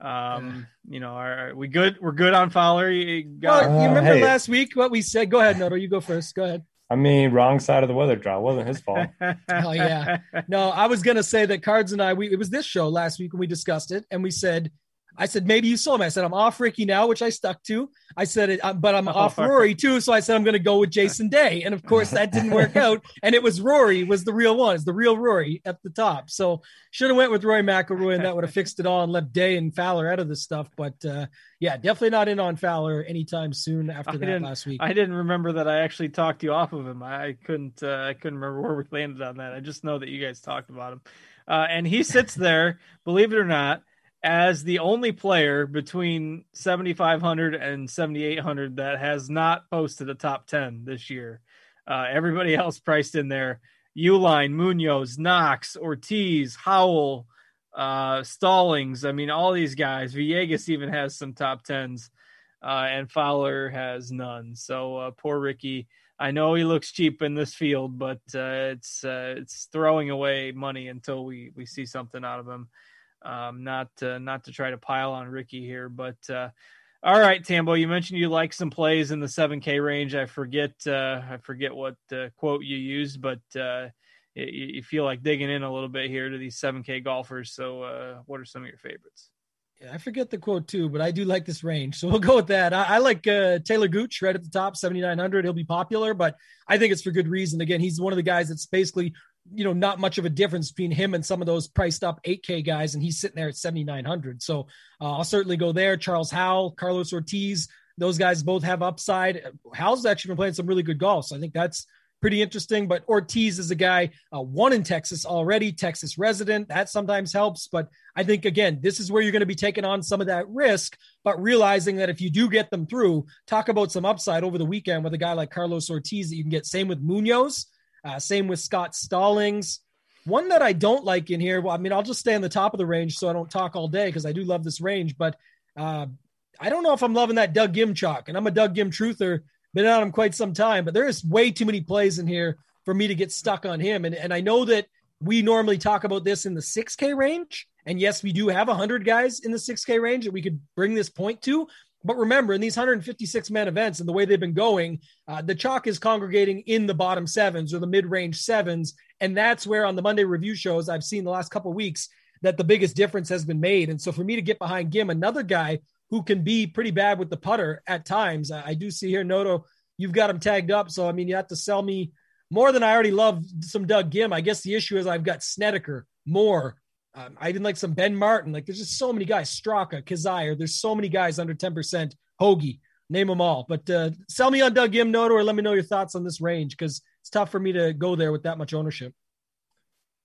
Um, you know, are, are, we good? We're good on Fowler. You, got, well, you remember uh, hey. last week what we said? Go ahead, Noto. You go first. Go ahead. I mean, wrong side of the weather draw. It wasn't his fault. oh yeah. No, I was gonna say that Cards and I. We it was this show last week when we discussed it, and we said I said, maybe you saw him. I said, I'm off Ricky now, which I stuck to. I said it, uh, but I'm oh, off Rory too. So I said, I'm going to go with Jason Day. And of course that didn't work out. And it was Rory was the real one. It's the real Rory at the top. So should have went with Rory McIlroy and that would have fixed it all and left Day and Fowler out of this stuff. But uh, yeah, definitely not in on Fowler anytime soon after I that last week. I didn't remember that I actually talked you off of him. I couldn't, uh, I couldn't remember where we landed on that. I just know that you guys talked about him. Uh, and he sits there, believe it or not, as the only player between 7500 and 7800 that has not posted a top 10 this year. Uh, everybody else priced in there Uihlein, Munoz, Knox, Ortiz, Howell, uh, Stallings. I mean, all these guys. Villegas even has some top 10s, uh, and Fowler has none. So uh, poor Ricky. I know he looks cheap in this field, but uh, it's uh, it's throwing away money until we we see something out of him. Um, not to, not to try to pile on Ricky here, but uh, All right, Tambo, you mentioned you like some plays in the 7K range. I forget uh, I forget what uh, quote you used, but uh, you, you, feel like digging in a little bit here to these 7K golfers. So, uh, what are some of your favorites? Yeah, I forget the quote too, but I do like this range, so we'll go with that. I, I like uh, Taylor Gooch right at the top, 7,900. He'll be popular, but I think it's for good reason. Again, he's one of the guys that's basically you know, not much of a difference between him and some of those priced up 8K guys, and he's sitting there at 7,900. So uh, I'll certainly go there. Charles Howell, Carlos Ortiz, those guys both have upside. Howell's actually been playing some really good golf, so I think that's pretty interesting. But Ortiz is a guy, uh, one in Texas already, Texas resident. That sometimes helps. But I think, again, this is where you're going to be taking on some of that risk, but realizing that if you do get them through, talk about some upside over the weekend with a guy like Carlos Ortiz that you can get. Same with Munoz. Uh, same with Scott Stallings. One that I don't like in here, well, I mean, I'll just stay on the top of the range so I don't talk all day because I do love this range, but uh, I don't know if I'm loving that Doug Ghim chalk. And I'm a Doug Ghim truther, been on him quite some time, but there is way too many plays in here for me to get stuck on him. And, and I know that we normally talk about this in the 6K range. And yes, we do have 100 guys in the 6K range that we could bring this point to. But remember, in these 156 man events and the way they've been going, uh, the chalk is congregating in the bottom sevens or the mid range sevens. And that's where on the Monday review shows I've seen the last couple weeks that the biggest difference has been made. And so for me to get behind Ghim, another guy who can be pretty bad with the putter at times, I, I do see here, Noto, you've got him tagged up. So, I mean, you have to sell me more than I already love some Doug Ghim. I guess the issue is I've got Snedeker, more, um, I even like some Ben Martin. Like there's just so many guys. Straka, Kizzire. There's so many guys under 10%. Hoge, name them all. But uh, sell me on Doug Noto, or let me know your thoughts on this range because it's tough for me to go there with that much ownership.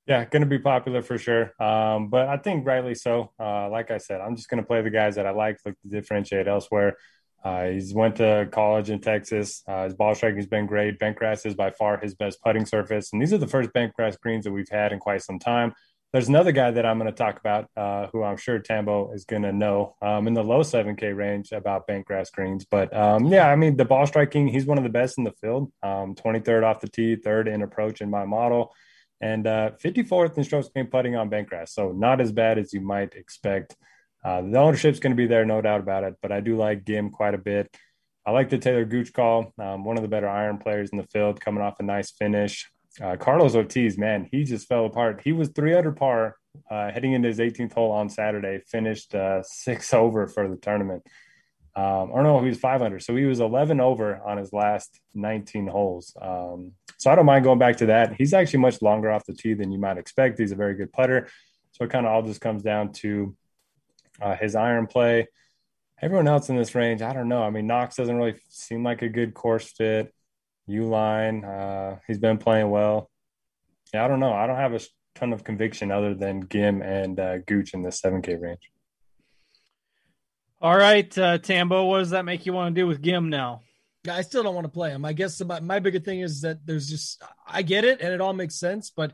Yeah, going to be popular for sure. Um, but I think rightly so. Uh, like I said, I'm just going to play the guys that I like, look to differentiate elsewhere. Uh, he's went to college in Texas. Uh, his ball striking has been great. Bentgrass is by far his best putting surface, and these are the first bentgrass greens that we've had in quite some time. There's another guy that I'm going to talk about, uh, who I'm sure Tambo is going to know um, in the low 7K range about Bentgrass greens. But um, yeah, I mean, the ball striking, he's one of the best in the field. Um, 23rd off the tee, third in approach in my model, and uh, 54th in strokes gained putting on Bentgrass. So not as bad as you might expect. Uh, the ownership's going to be there, no doubt about it. But I do like Ghim quite a bit. I like the Taylor Gooch call, um, one of the better iron players in the field, coming off a nice finish. Uh, Carlos Ortiz, man, he just fell apart. He was three under par uh, heading into his 18th hole on Saturday, finished uh, six over for the tournament. Um, or no, he was five under. So he was 11 over on his last 19 holes. Um, so I don't mind going back to that. He's actually much longer off the tee than you might expect. He's a very good putter. So it kind of all just comes down to uh, his iron play. Everyone else in this range, I don't know. I mean, Knox doesn't really seem like a good course fit. Uihlein, uh, he's been playing well. Yeah, I don't know. I don't have a ton of conviction other than Ghim and uh, Gooch in the 7K range. All right, uh, Tambo, what does that make you want to do with Ghim now? I still don't want to play him. I guess my, my bigger thing is that there's just, I get it and it all makes sense, but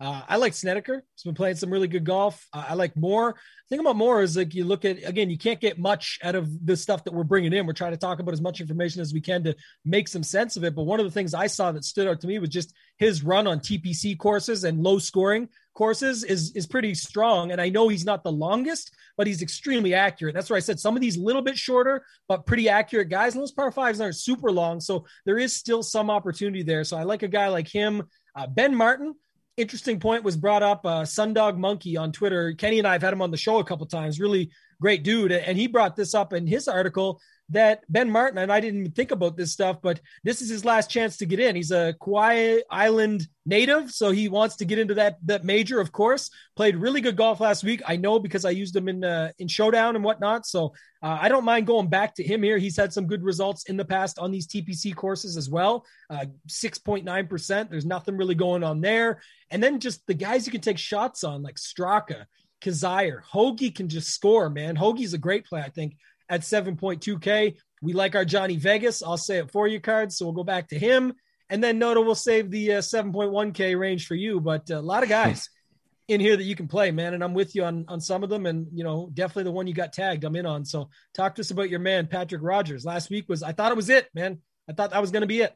uh, I like Snedeker. He's been playing some really good golf. Uh, I like Moore. The thing about Moore is like you look at again, you can't get much out of the stuff that we're bringing in. We're trying to talk about as much information as we can to make some sense of it. But one of the things I saw that stood out to me was just his run on TPC courses and low scoring courses is is pretty strong. And I know he's not the longest, but he's extremely accurate. That's why I said some of these little bit shorter, but pretty accurate guys. And those par fives aren't super long, so there is still some opportunity there. So I like a guy like him. Uh, ben Martin interesting point was brought up. Uh, Sundog Monkey on Twitter. Kenny and I have had him on the show a couple times. Really great dude, and he brought this up in his article that Ben Martin and I didn't even think about this stuff, but this is his last chance to get in. He's a Kiawah Island native, so he wants to get into that that major. Of course, played really good golf last week. I know because I used him in uh, in showdown and whatnot. So uh, I don't mind going back to him here. He's had some good results in the past on these TPC courses as well. Uh, six point nine percent. There's nothing really going on there. And then just the guys you can take shots on, like Straka. Kizzire, Hoge can just score, man. Hoge's a great play, I think at 7.2K. We like our Johnny Vegas. I'll say it for you cards. So we'll go back to him. And then Noto will save the uh, 7.1K range for you. But uh, a lot of guys in here that you can play, man. And I'm with you on, on some of them. And, you know, definitely the one you got tagged, I'm in on. So talk to us about your man, Patrick Rodgers. Last week was, I thought it was it, man. I thought that was going to be it.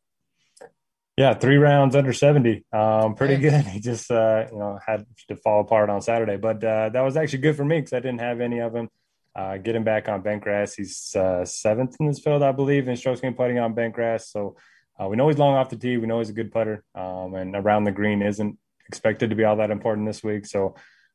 Yeah, three rounds under 70. Um, pretty good. He just, uh, you know, had to fall apart on Saturday. But uh, that was actually good for me because I didn't have any of him. Uh, getting back on bent grass, he's uh, seventh in this field, I believe, in strokes game putting on bent grass. So uh, we know he's long off the tee. We know he's a good putter, um, and around the green isn't expected to be all that important this week. So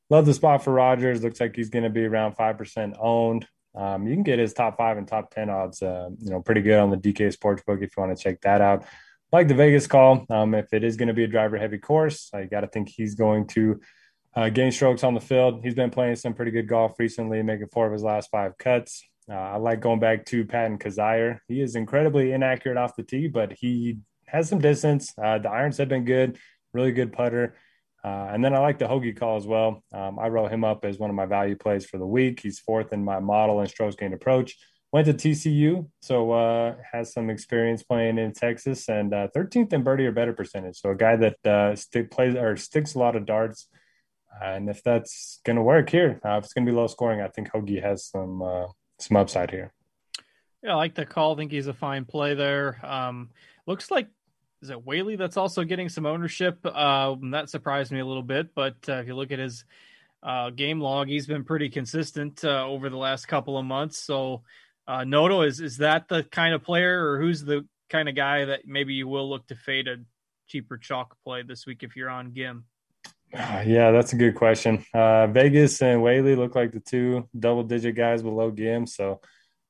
love the spot for Rodgers. Looks like he's going to be around five percent owned. Um, you can get his top five and top ten odds, uh, you know, pretty good on the DK Sportsbook if you want to check that out. Like the Vegas call, um, if it is going to be a driver heavy course, I got to think he's going to uh, gain strokes on the field. He's been playing some pretty good golf recently, making four of his last five cuts. Uh, I like going back to Patton Kizzire. He is incredibly inaccurate off the tee, but he has some distance. Uh, the irons have been good, really good putter. Uh, and then I like the Hoge call as well. Um, I wrote him up as one of my value plays for the week. He's fourth in my model and strokes gained approach. Went to TCU, so uh, has some experience playing in Texas, and uh, 13th in birdie or better percentage. So a guy that uh, stick plays or sticks a lot of darts. And if that's going to work here, uh, if it's going to be low scoring, I think Hoge has some uh, some upside here. Yeah, I like the call. I think he's a fine play there. Um, looks like is it Whaley that's also getting some ownership? Uh, that surprised me a little bit, but uh, if you look at his uh, game log, he's been pretty consistent uh, over the last couple of months. So, Noto is is that the kind of player, or who's the kind of guy that maybe you will look to fade a cheaper chalk play this week if you're on Ghim? Uh, yeah, that's a good question. Vegas and Whaley look like the two double digit guys below Ghim, so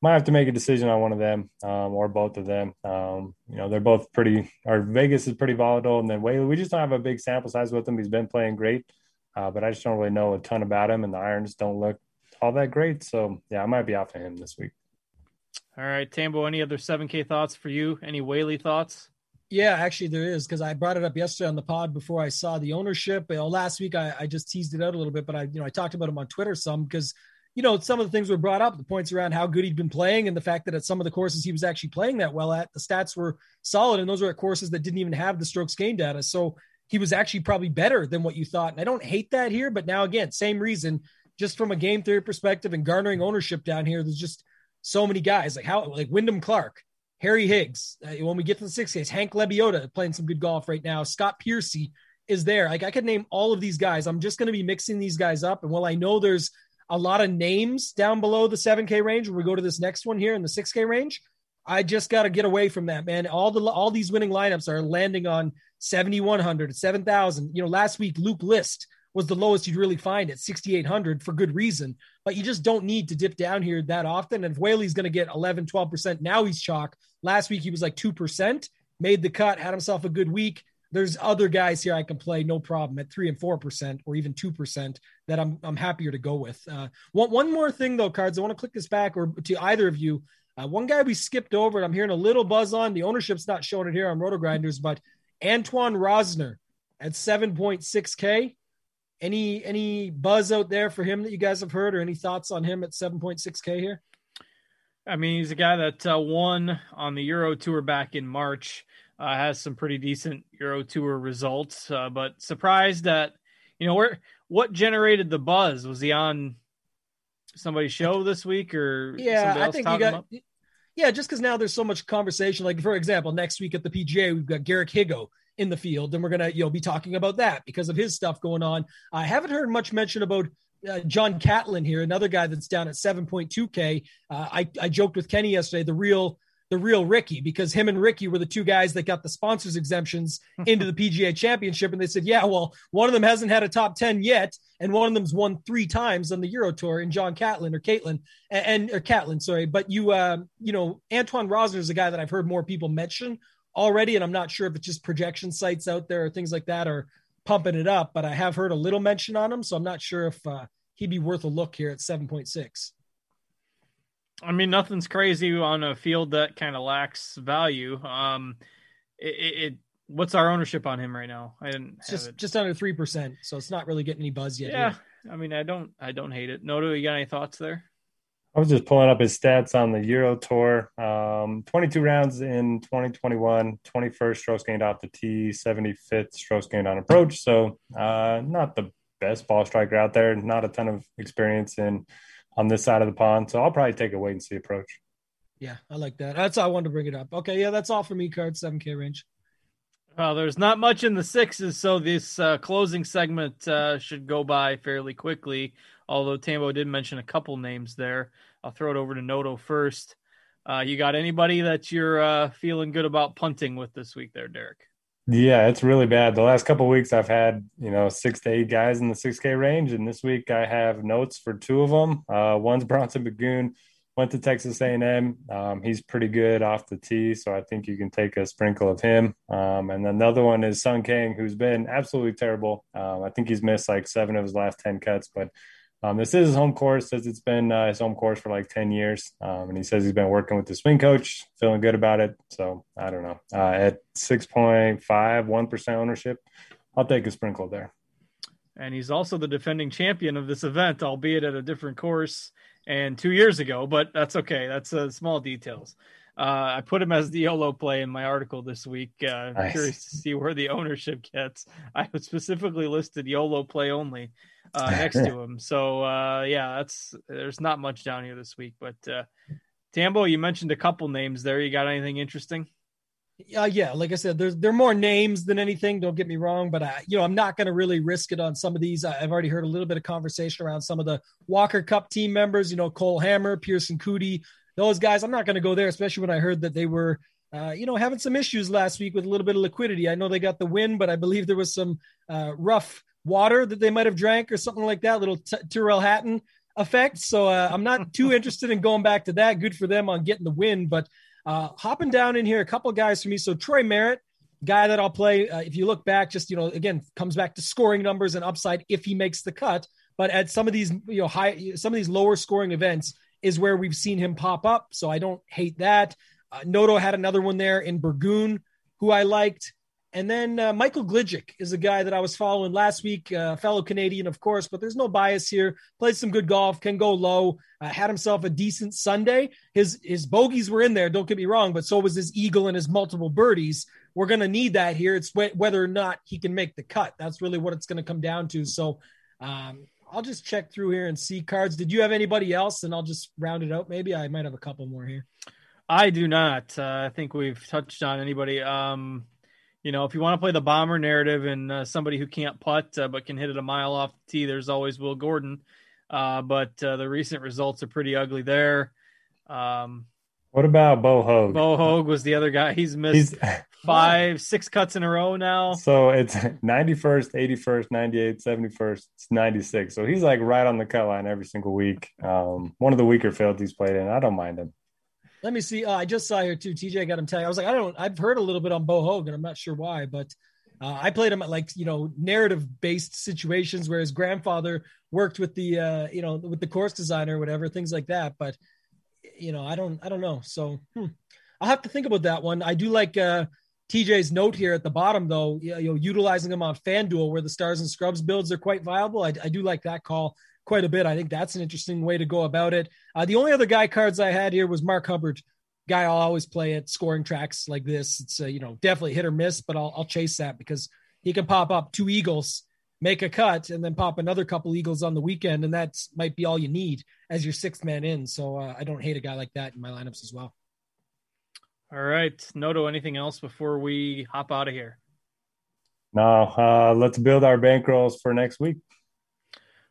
might have to make a decision on one of them um, or both of them. Um, you know, they're both pretty. Or Vegas is pretty volatile, and then Whaley, we just don't have a big sample size with him. He's been playing great, uh, but I just don't really know a ton about him, and the irons don't look all that great. So yeah, I might be off of him this week. All right, Tambo. Any other seven K thoughts for you? Any Whaley thoughts? Yeah, actually, there is because I brought it up yesterday on the pod before I saw the ownership. You know, last week I, I just teased it out a little bit, but I, you know, I talked about him on Twitter some because you know, some of the things were brought up, the points around how good he'd been playing and the fact that at some of the courses he was actually playing that well at, the stats were solid. And those were at courses that didn't even have the strokes gain data. So he was actually probably better than what you thought. And I don't hate that here, but now again, same reason, just from a game theory perspective and garnering ownership down here, there's just so many guys like how, like Wyndham Clark, Harry Higgs. Uh, when we get to the six case, Hank Lebioda playing some good golf right now. Scott Piercy is there. Like I could name all of these guys. I'm just going to be mixing these guys up. And while I know there's a lot of names down below the 7K range. When we go to this next one here in the 6K range, I just got to get away from that, man. All the all these winning lineups are landing on 7100, 7000. You know, last week Luke List was the lowest you'd really find at 6800 for good reason, but you just don't need to dip down here that often. And if Whaley's going to get 11, 12%, now he's chalk. Last week he was like 2%, made the cut, had himself a good week there's other guys here I can play no problem at three and four percent or even two percent that I'm I'm happier to go with. Uh, one one more thing though, cards. I want to click this back or to either of you. Uh, one guy we skipped over, and I'm hearing a little buzz on. The ownership's not showing it here on Roto Grinders, but Antoine Rozner at 7.6k. Any any buzz out there for him that you guys have heard, or any thoughts on him at 7.6k here? I mean, he's a guy that uh, won on the Euro Tour back in March uh, has some pretty decent Euro Tour results, uh, but surprised that you know where what generated the buzz? Was he on somebody's show this week or yeah I think you got yeah just because now there's so much conversation. Like for example next week at the PGA we've got Garrick Higgo in the field and we're gonna you know be talking about that because of his stuff going on. I haven't heard much mention about uh, John Catlin here, another guy that's down at 7.2K. Uh, I, I joked with Kenny yesterday, the real the real Ricky because him and Ricky were the two guys that got the sponsors exemptions into the PGA championship. And they said, yeah, well, one of them hasn't had a top 10 yet. And one of them's won three times on the Euro tour in John Catlin or Caitlin and, or Catlin, sorry. But you, uh, you know, Antoine Rosner is a guy that I've heard more people mention already. And I'm not sure if it's just projection sites out there or things like that are pumping it up, but I have heard a little mention on him. So I'm not sure if, uh, he'd be worth a look here at 7.6. I mean, nothing's crazy on a field that kind of lacks value. Um, it, it, what's our ownership on him right now? I didn't just it. just under three percent, so it's not really getting any buzz yet. Yeah, here. I mean, I don't I don't hate it. Noto, you got any thoughts there? I was just pulling up his stats on the Euro Tour. Um, 22 rounds in 2021, 21st strokes gained off the tee, 75th strokes gained on approach. So, uh, not the best ball striker out there. Not a ton of experience in on this side of the pond. So I'll probably take a wait and see approach. Yeah, I like that. That's how I wanted to bring it up. Okay, yeah, that's all for me. Card seven K range. Well, there's not much in the sixes, so this uh, closing segment uh, should go by fairly quickly. Although Tambo did mention a couple names there, I'll throw it over to Noto first. Uh, you got anybody that you're uh, feeling good about punting with this week, there, Derek? Yeah, it's really bad. The last couple weeks, I've had you know six to eight guys in the six K range, and this week I have notes for two of them. Uh, one's Bronson Burgoon went to Texas A&M. Um, he's pretty good off the tee, so I think you can take a sprinkle of him. Um, and another one is Sung Kang, who's been absolutely terrible. Um, I think he's missed like seven of his last ten cuts, but um, this is his home course. Says it's been uh, his home course for like ten years, um, and he says he's been working with the swing coach, feeling good about it. So I don't know. Uh, at six point five, one percent ownership, I'll take a sprinkle there. And he's also the defending champion of this event, albeit at a different course and two years ago, but that's okay. That's uh, small details. Uh, I put him as the YOLO play in my article this week. Uh, nice. Curious to see where the ownership gets. I specifically listed YOLO play only uh, next to him. So uh, yeah, that's there's not much down here this week. But uh, Tambo, you mentioned a couple names there. You got anything interesting? Uh, yeah, like I said, there's there are more names than anything. Don't get me wrong, but I, you know, I'm not going to really risk it on some of these. I've already heard a little bit of conversation around some of the Walker Cup team members. You know, Cole Hammer, Pearson Coody, those guys. I'm not going to go there, especially when I heard that they were, uh, you know, having some issues last week with a little bit of liquidity. I know they got the win, but I believe there was some uh, rough water that they might have drank or something like that. Little t- Tyrrell Hatton effect. So uh, I'm not too interested in going back to that. Good for them on getting the win, but uh, hopping down in here, a couple guys for me. So Troy Merritt, guy that I'll play. Uh, if you look back, just you know, again, comes back to scoring numbers and upside if he makes the cut. But at some of these, you know, high, some of these lower scoring events is where we've seen him pop up. So I don't hate that. Uh, Noto had another one there in Burgoon, who I liked. And then uh, Michael Gligic is a guy that I was following last week, uh, fellow Canadian, of course, but there's no bias here. Played some good golf, can go low, uh, had himself a decent Sunday. His his bogeys were in there, don't get me wrong, but so was his eagle and his multiple birdies. We're going to need that here. It's wh- whether or not he can make the cut. That's really what it's going to come down to. So um, I'll just check through here and see cards. Did you have anybody else? And I'll just round it out. Maybe I might have a couple more here. I do not. Uh, I think we've touched on anybody. Um, you know, if you want to play the bomber narrative and uh, somebody who can't putt uh, but can hit it a mile off the tee, there's always Will Gordon. Uh, but uh, the recent results are pretty ugly there. Um, what about Bo Hoag? Bo Hoag was the other guy. He's missed He's, five, six cuts in a row now. So it's 91st, 81st, 98th, 71st, 96. So he's like right on the cut line every single week. Um, one of the weaker fields he's played in. I don't mind him. Let me see. Uh, I just saw here too. TJ got him tag. I was like, I don't. I've heard a little bit on Bo Hogan. I'm not sure why, but uh, I played him at like you know narrative based situations where his grandfather worked with the uh, you know with the course designer or whatever things like that. But you know, I don't. I don't know. So hmm. I'll have to think about that one. I do like uh, TJ's note here at the bottom though. You know, utilizing them on FanDuel where the stars and scrubs builds are quite viable. I, I do like that call quite a bit. I think that's an interesting way to go about it. Uh, the only other guy cards I had here was Mark Hubbard, guy I'll always play at scoring tracks like this. It's uh, you know definitely hit or miss, but I'll, I'll chase that because he can pop up two eagles, make a cut, and then pop another couple eagles on the weekend, and that might be all you need as your sixth man in. So uh, I don't hate a guy like that in my lineups as well. All right, Noto. Anything else before we hop out of here? No, uh, let's build our bankrolls for next week.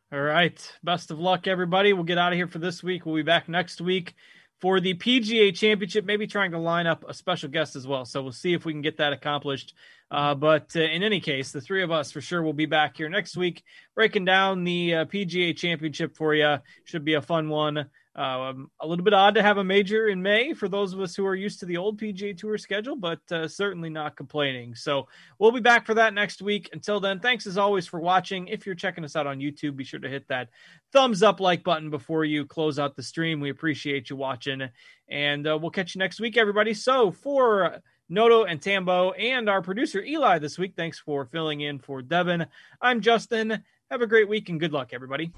All right. Best of luck, everybody. We'll get out of here for this week. We'll be back next week for the PGA Championship, maybe trying to line up a special guest as well. So we'll see if we can get that accomplished. Uh, but uh, in any case, the three of us for sure will be back here next week breaking down the uh, PGA Championship for you. Should be a fun one. Um, a little bit odd to have a major in May for those of us who are used to the old PGA Tour schedule, but uh, certainly not complaining. So we'll be back for that next week. Until then, thanks as always for watching. If you're checking us out on YouTube, be sure to hit that thumbs up like button before you close out the stream. We appreciate you watching, and uh, we'll catch you next week, everybody. So for Noto and Tambo and our producer Eli this week, thanks for filling in for Devin. I'm Justin. Have a great week and good luck, everybody.